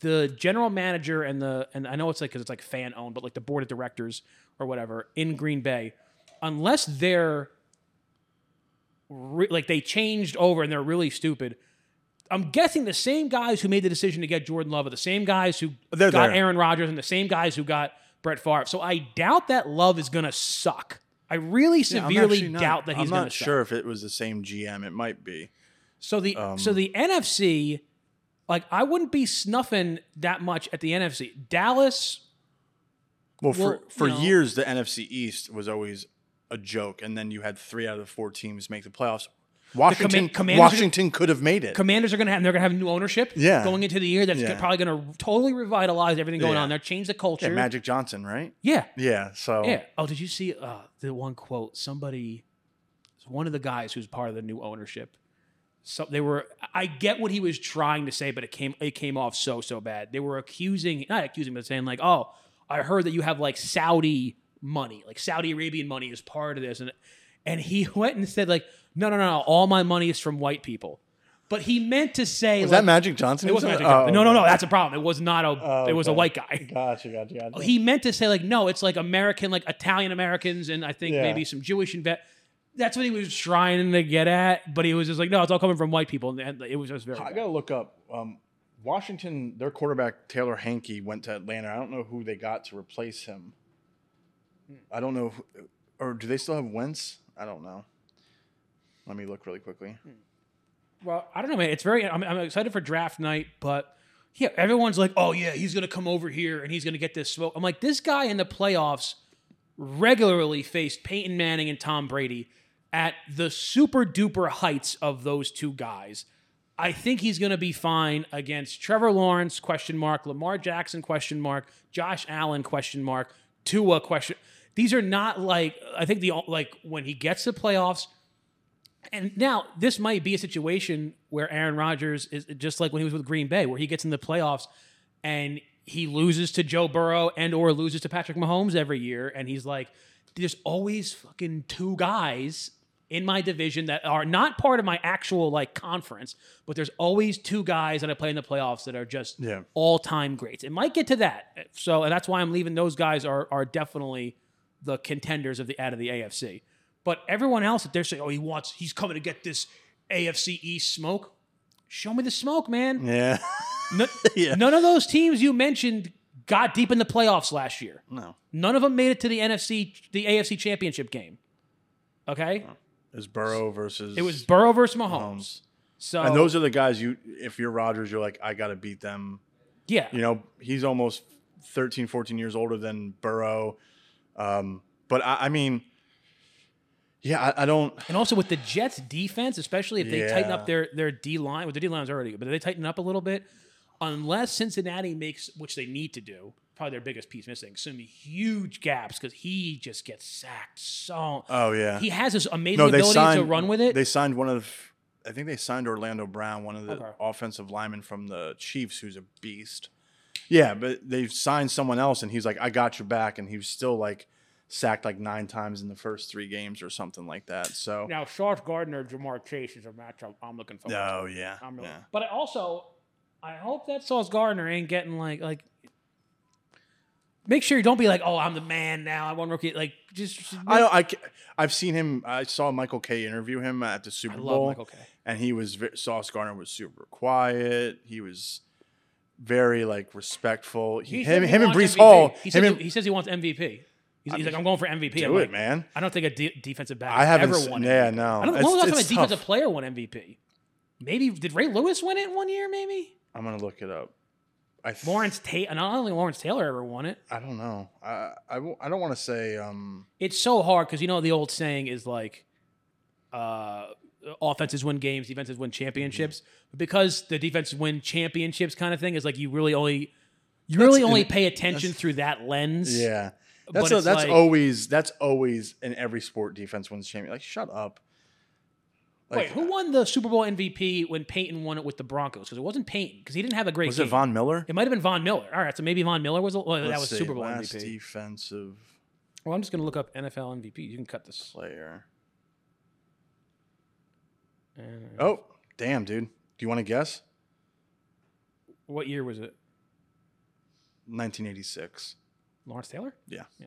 the general manager and the and I know it's like because it's like fan owned, but like the board of directors or whatever in Green Bay, unless they're re- like they changed over and they're really stupid. I'm guessing the same guys who made the decision to get Jordan Love are the same guys who They're got there. Aaron Rodgers and the same guys who got Brett Favre. So I doubt that Love is going to suck. I really Yeah, severely not- doubt that he's I'm not sure if it was the same GM. It might be. So the Um, so the NFC, like I wouldn't be snuffing that much at the NFC. Dallas, Well, for for you know- years the NFC East was always a joke, and then you had three out of the four teams make the playoffs. Washington, Commanders- Washington could have made it. Commanders are going to have they're going to have new ownership. Yeah. going into the year that's Yeah. probably going to totally revitalize everything going Yeah. on there, change the culture. yeah, Magic Johnson, right? yeah, Yeah. So Yeah. Oh, did you see uh, the one quote? Somebody, one of the guys who's part of the new ownership. So they were. I get what he was trying to say, but it came it came off so so bad. They were accusing, not accusing, but saying like, "Oh, I heard that you have like Saudi money, like Saudi Arabian money is part of this," and and he went and said like, "No, no, no, no all my money is from white people." But he meant to say was like, that Magic Johnson? It wasn't Magic? Johnson. Oh, No, no, no. That's a problem. It was not a. Oh, it was a white guy Gotcha, gotcha, gotcha. he meant to say like no it's like american like italian americans and i think Yeah. maybe some jewish and vet that's what he was trying to get at but he was just like no it's all coming from white people and it was just very I bad. gotta look up. Um, Washington, their quarterback Taylor Heinicke went to Atlanta. I don't know who they got to replace him. I don't know, who, or do they still have Wentz? I don't know. Let me look really quickly. well i don't know man it's very i'm, I'm excited for draft night but Yeah, everyone's like, oh yeah, he's gonna come over here and he's gonna get this smoke. I'm like, this guy in the playoffs regularly faced Peyton Manning and Tom Brady at the super duper heights of those two guys. I think he's going to be fine against Trevor Lawrence question mark, Lamar Jackson question mark, Josh Allen question mark, Tua question. These are not like I think the like when he gets to playoffs. And now this might be a situation where Aaron Rodgers is just like when he was with Green Bay, where he gets in the playoffs and he loses to Joe Burrow and or loses to Patrick Mahomes every year, and he's like, there's always fucking two guys in my division that are not part of my actual like conference, but there's always two guys that I play in the playoffs that are just Yeah. all time greats. It might get to that, so and that's why I'm leaving those guys are are definitely the contenders of the out of the AFC. But everyone else that they're saying, oh, he wants, he's coming to get this AFC East smoke. Show me the smoke, man. Yeah. No- Yeah. None of those teams you mentioned got deep in the playoffs last year. no. None of them made it to the NFC, the AFC Championship game. Okay, It's Burrow versus it was Burrow versus Mahomes. Mahomes. So And those are the guys you if you're Rodgers, you're like, I gotta beat them. yeah, You know, he's almost 13, 14 years older than Burrow. Um, but I, I mean, yeah, I, I don't and also with the Jets defense, especially if they tighten up their their D line, well, the D line is already good, but if they tighten up a little bit, unless Cincinnati makes, which they need to do, probably their biggest piece missing, some huge gaps because he just gets sacked so. Oh yeah. he has this amazing no, ability signed to run with it. They signed one of I think they signed Orlando Brown, one of the Okay. offensive linemen from the Chiefs who's a beast. Yeah, but they've signed someone else and he's like, I got your back, and he was still like sacked like nine times in the first three games or something like that. So now, Sauce Gardner, Ja'Marr Chase is a matchup I'm looking forward to. Oh yeah. I'm really, yeah. But I also, I hope that Sauce Gardner ain't getting like like. Make sure you don't be like, oh, I'm the man now. I won rookie. Like, just I don't. I, I've seen him. I saw Michael K interview him at the Super I Bowl. Michael K. and he was Sauce Gardner was super quiet. He was very like respectful. He, He him, he him and Breece MVP. Hall. He him says, and, he, says he wants MVP. He's, he's like, I'm going for MVP. I'm do like, it, man. I don't think a de- defensive back I haven't. ever won. yeah, MVP. no. I don't. When It's- was the last time a defensive player won MVP? Maybe did Ray Lewis win it one year? Maybe I'm gonna look it up. I th- Lawrence Taylor. Not only Lawrence Taylor ever won it. I don't know. I I, w- I don't want to say. Um. it's so hard because you know the old saying is like uh offenses win games defenses win championships but because the defenses win championships kind of thing is like you really only you really only pay attention through that lens Yeah. That's a, that's like- always that's always in every sport defense wins champion. Like shut up. Like, wait who won the super bowl mvp when peyton won it with the broncos because it wasn't peyton because he didn't have a great was game. it Von Miller? it might have been von miller all right so maybe von miller was well, that was see, super bowl last mvp defensive well i'm just going to look up nfl mvp you can cut this player. Uh, Oh, damn, dude. Do you want to guess? what year was it 1986. lawrence taylor Yeah. Yeah.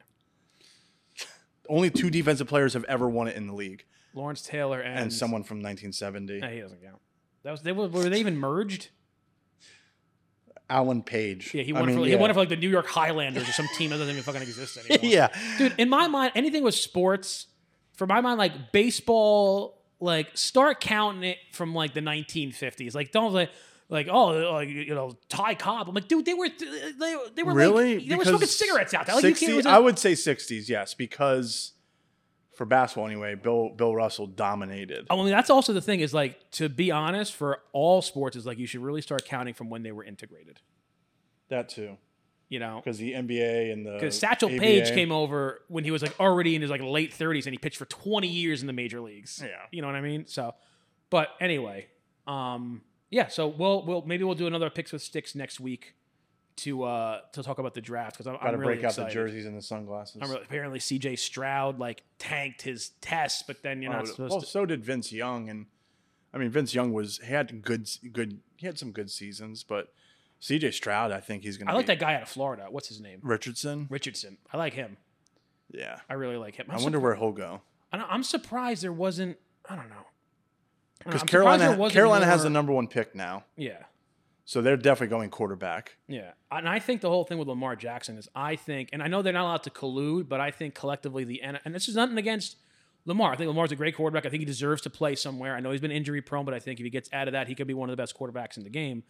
Only two defensive players have ever won it in the league, lawrence taylor and, and someone from 1970. No, he doesn't count. That was they were, were they even merged? Alan Page. Yeah, he I won it mean, for he yeah. won it for like the New York Highlanders or some team that doesn't even fucking exist anymore. yeah. dude. In my mind, anything with sports, for my mind, like baseball, like start counting it from like the 1950s. Like don't like. Like oh, like you know, Ty Cobb. I'm like, dude, they were they, they were Really? like, they were smoking cigarettes out there. Like, 60, you can't, I would say 60s, yes, because for basketball anyway, Bill Bill Russell dominated. I mean, that's also the thing is like to be honest, for all sports, is like you should really start counting from when they were integrated. That too, You know, because the NBA and the Because Satchel ABA Paige came over when he was like already in his like late 30s and he pitched for 20 years in the major leagues. Yeah. You know what I mean? So, but anyway, um, yeah. So we'll we'll maybe we'll do another picks with sticks next week to uh to talk about the draft because I'm, Got to I'm really break out excited. the jerseys and the sunglasses. Really, apparently C.J. Stroud like tanked his test, but then you're Oh, not supposed well, to. so did Vince Young, and I mean Vince Young was he had good good he had some good seasons, but C.J. Stroud, I think he's gonna. I like that guy out of Florida. What's his name? Richardson. Richardson. I like him. Yeah, I really like him. I I'm wonder surpri- where he'll go I don't- I'm surprised there wasn't. I don't know. I because I'm surprised there Carolina Carolina has the number one pick now, Yeah. So they're definitely going quarterback. Yeah, and I think the whole thing with Lamar Jackson is I think, and I know they're not allowed to collude, but I think collectively the and this is nothing against Lamar. I think Lamar's a great quarterback. I think he deserves to play somewhere. I know he's been injury prone, but I think if he gets out of that, he could be one of the best quarterbacks in the game.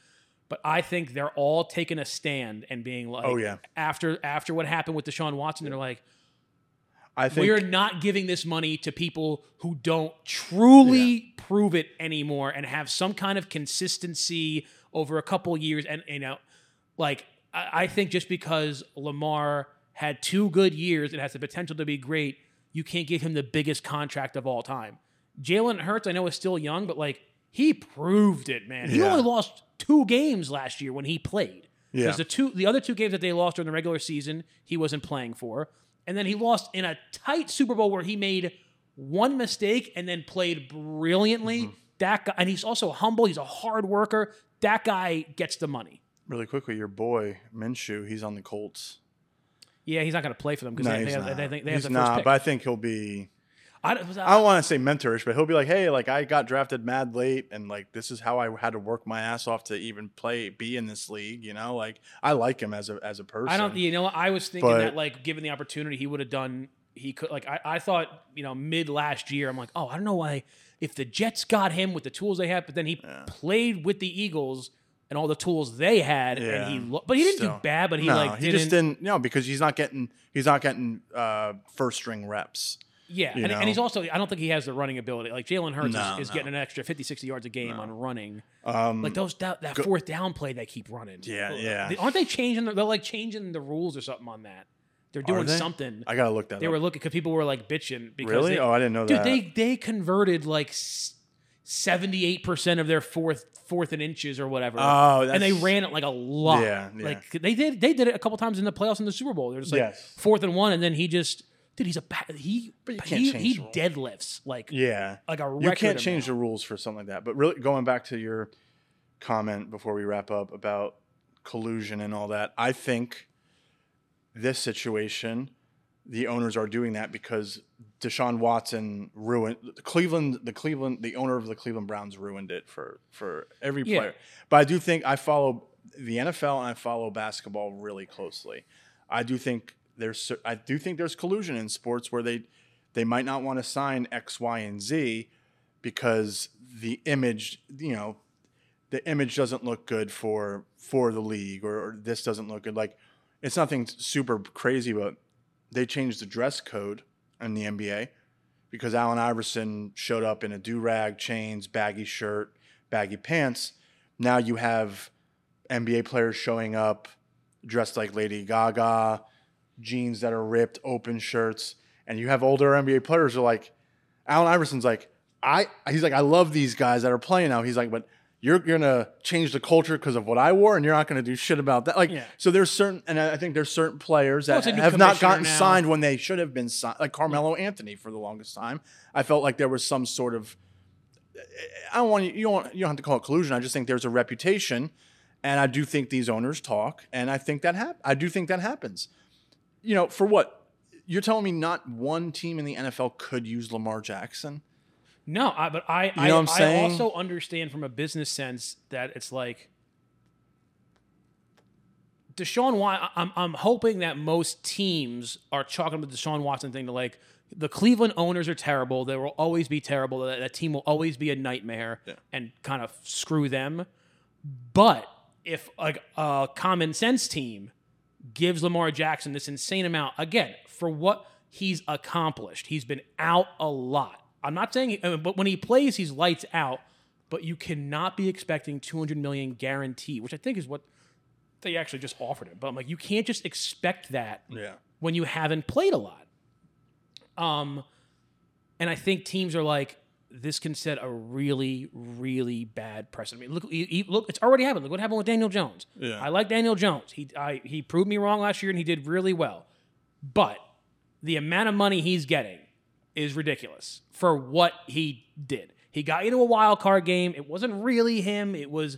But I think they're all taking a stand and being like, Oh, yeah. after after what happened with Deshaun Watson, they're like, I think we're not giving this money to people who don't truly prove it anymore and have some kind of consistency over a couple years. And you know, like I, I think just because Lamar had two good years and has the potential to be great, you can't give him the biggest contract of all time. Jalen Hurts, I know is still young, but like he proved it, man. He Yeah. only lost two games last year when he played. Yeah. Because the two the other two games that they lost during the regular season, he wasn't playing for. And then he lost in a tight Super Bowl where he made one mistake and then played brilliantly. Mm-hmm. That guy, and he's also humble. He's a hard worker. That guy gets the money. really quickly. Your boy Minshew, he's on the Colts. Yeah, he's not going to play for them because No, they, they, have, they, think they he's have the first not. pick. But I think he'll be. I, don't- don't want to say mentorish, but he'll be like, "Hey, like I got drafted mad late, and like this is how I had to work my ass off to even play, be in this league." You know, like I like him as a as a person. I don't. You know. I was thinking But- that like given the opportunity, he would have done. He could like I, I thought. You know, mid last year, I'm like, oh, I don't know why. If the Jets got him with the tools they had, but then he played with the Eagles and all the tools they had, Yeah. and he lo- but he didn't Still. do bad. But he no, like he didn't, just didn't. No, because he's not getting he's not getting uh, first string reps. Yeah, and, and he's also I don't think he has the running ability. Like Jalen Hurts No, is, is no. getting an extra 50, 60 yards a game on running. Um, Like those that, that fourth down play they keep running. Yeah, yeah. Aren't they changing? The, they're like changing the rules or something on that. They're doing they? something. I gotta look that They up. were looking because people were like bitching because really? they, oh, I didn't know dude that. they they converted like seventy eight percent of their fourth fourth and inches or whatever. Oh, and they ran it like a lot. Yeah, yeah. Like they did they did it a couple times in the playoffs in the Super Bowl. They're just like Yes. fourth and one, and then he just dude he's a he But you can't he, he deadlifts like yeah, like a you can't change the rules for something like that. But really, going back to your comment before we wrap up about collusion and all that, I think this situation, the owners are doing that because Deshaun Watson ruined Cleveland. The Cleveland, the owner of the Cleveland Browns ruined it for for every Yeah. player. But I do think I follow the NFL and I follow basketball really closely. I do think there's I do think there's collusion in sports where they they might not want to sign X, Y, and Z because the image, you know, the image doesn't look good for for the league or, or this doesn't look good. Like it's nothing super crazy, but they changed the dress code in the NBA because Allen Iverson showed up in a do rag, chains, baggy shirt, baggy pants. Now you have NBA players showing up dressed like Lady Gaga, jeans that are ripped, open shirts, and you have older NBA players who are like, Allen Iverson's like, I he's like, I love these guys that are playing now. He's like, but you're gonna change the culture because of what I wore, and you're not gonna do shit about that. Like, Yeah. so there's certain, and I think there's certain players that new have not gotten now. signed when they should have been signed, like Carmelo Anthony for the longest time. I felt like there was some sort of I don't want you, you don't you don't have to call it collusion. I just think there's a reputation, and I do think these owners talk, and I think that hap- I do think that happens. You know, for what you're telling me, not one team in the NFL could use Lamar Jackson. No, I, but I I, know what I'm I saying? also understand from a business sense that it's like Deshaun Watson. I'm I'm hoping that most teams are chalking the Deshaun Watson thing to like the Cleveland owners are terrible. They will always be terrible. That, that team will always be a nightmare and kind of screw them. But if like a common sense team gives Lamar Jackson this insane amount again for what he's accomplished. He's been out a lot. I'm not saying, uh, but when he plays, he's lights out. But you cannot be expecting 200 million guarantee, which I think is what they actually just offered him. But I'm like, you can't just expect that Yeah. when you haven't played a lot. Um, and I think teams are like, this can set a really, really bad precedent. I mean, look, you- you- look, it's already happened. Look what happened with Daniel Jones. Yeah. I like Daniel Jones. He, I, he proved me wrong last year, and he did really well. But the amount of money he's getting is ridiculous for what he did. He got into a wild card game. It wasn't really him. It was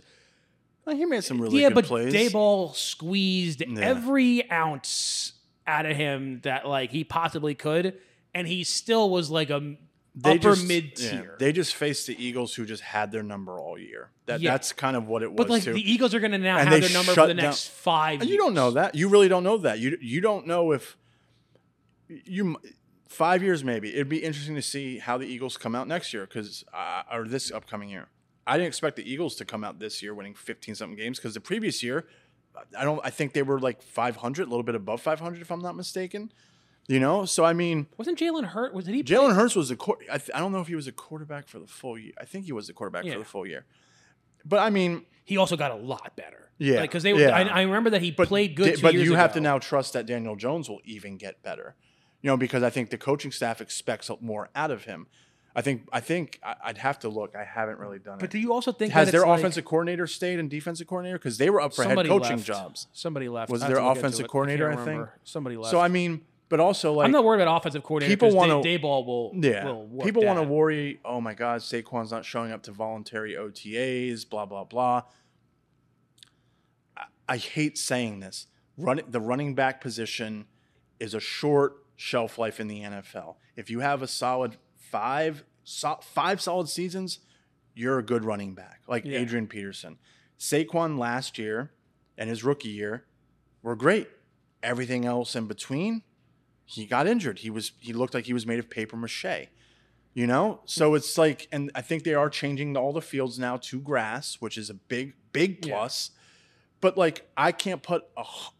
Well, he made some really yeah, good but plays. Daboll squeezed every ounce out of him that like he possibly could, and he still was like a They upper mid yeah, tier. they just faced the Eagles, who just had their number all year. That Yeah. that's kind of what it was but like too. the Eagles are going to now And have their number for the down- next five. And you don't know that. You really don't know that. You you don't know if you five years maybe. It'd be interesting to see how the Eagles come out next year because uh, or this upcoming year I didn't expect the Eagles to come out this year winning 15 something games because the previous year, I don't. I think they were like 500, a little bit above 500, if I'm not mistaken. You know, so I mean, Wasn't Jalen hurt? Was did he? Jalen Hurts was a. I, th- I don't know if he was a quarterback for the full year. I think he was the quarterback Yeah. for the full year. But I mean, He also got a lot better. Yeah, because they. were yeah. I, I remember that he but played good. di- but you have to now trust that Daniel Jones will even get better. You know, because I think the coaching staff expects more out of him. I think. I think I- I'd have to look. I haven't really done it. But do you also think Has that their it's like- offensive coordinator stayed and defensive coordinator because they were up for head coaching left. jobs? Somebody left. Was I their to offensive coordinator, can't I think? somebody left. So I mean, but also like I'm not worried about offensive coordinator. people because wanna- Day, Daboll will. Yeah. will People want to worry, oh my God, Saquon's not showing up to voluntary OTAs, blah, blah, blah. I, I hate saying this. Run, the running back position is a short shelf life in the NFL. If you have a solid five, so, five solid seasons, you're a good running back, like Yeah. Adrian Peterson. Saquon last year and his rookie year were great. Everything else in between, he got injured. He was he looked like he was made of paper mache. You know? So it's like and I think they are changing all the fields now to grass, which is a big big Yeah. plus. But like I can't put a h-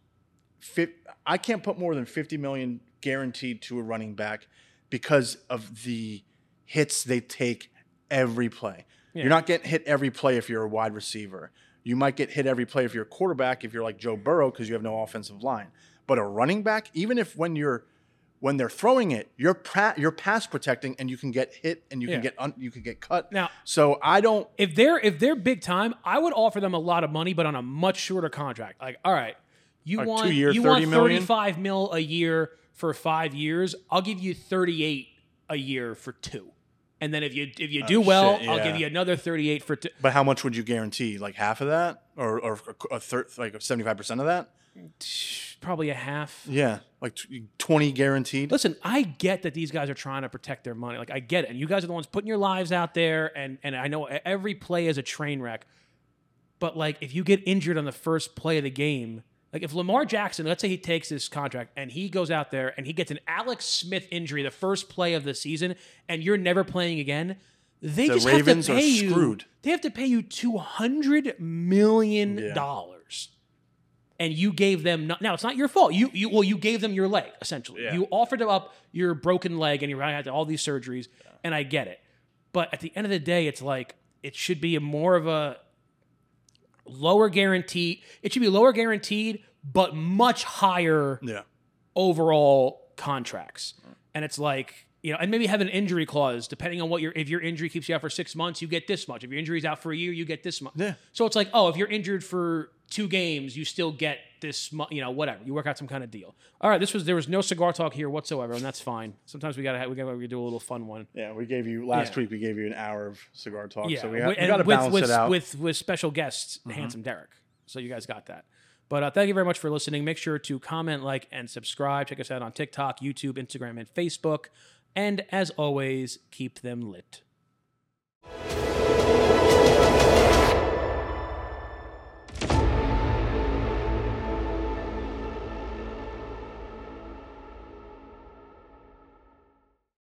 fi- I can't put more than 50 million guaranteed to a running back because of the hits they take every play. Yeah. You're not getting hit every play if you're a wide receiver. You might get hit every play if you're a quarterback if you're like Joe Burrow because you have no offensive line. But a running back, even if when you're when they're throwing it, you're pra- you're pass protecting and you can get hit and you Yeah. can get un- you can get cut. Now- so I don't if they're if they're big time, I would offer them a lot of money, but on a much shorter contract. Like, all right, you want year, you 30 want million? thirty five mil a year for five years. I'll give you thirty eight a year for two, and then if you if you oh, do well, Oh, shit, I'll give you another thirty eight for two. But how much would you guarantee? Like half of that, or or a third, like seventy five percent of that? Probably a half. Yeah, like twenty guaranteed. Listen, I get that these guys are trying to protect their money. Like I get it, and you guys are the ones putting your lives out there, and and I know every play is a train wreck. But like, if you get injured on the first play of the game, like if Lamar Jackson, let's say he takes this contract and he goes out there and he gets an Alex Smith injury the first play of the season, and you're never playing again, they The just Ravens have to pay you. screwed. They have to pay you two hundred million Yeah. dollars and you gave them no, now it's not your fault you you well you gave them your leg essentially Yeah. you offered up your broken leg and you're going to have to all these surgeries and i get it but at the end of the day it's like it should be a more of a lower guaranteed it should be lower guaranteed but much higher yeah, overall contracts. And it's like, you know, and maybe have an injury clause depending on what your if your injury keeps you out for six months, you get this much. If your injury's out for a year, you get this much. Yeah. So it's like, oh, if you're injured for two games, you still get this you know, whatever. You work out some kind of deal. All right, this was there was no cigar talk here whatsoever, and that's fine. Sometimes we gotta have, we gotta we do a little fun one. yeah. We gave you last Yeah. week. We gave you an hour of cigar talk. Yeah, so we, we got to with, balance with, it out. Mm-hmm. with with special guests, handsome Derek. So you guys got that. But uh, thank you very much for listening. Make sure to comment, like, and subscribe. Check us out on TikTok, YouTube, Instagram, and Facebook. And as always, keep them lit.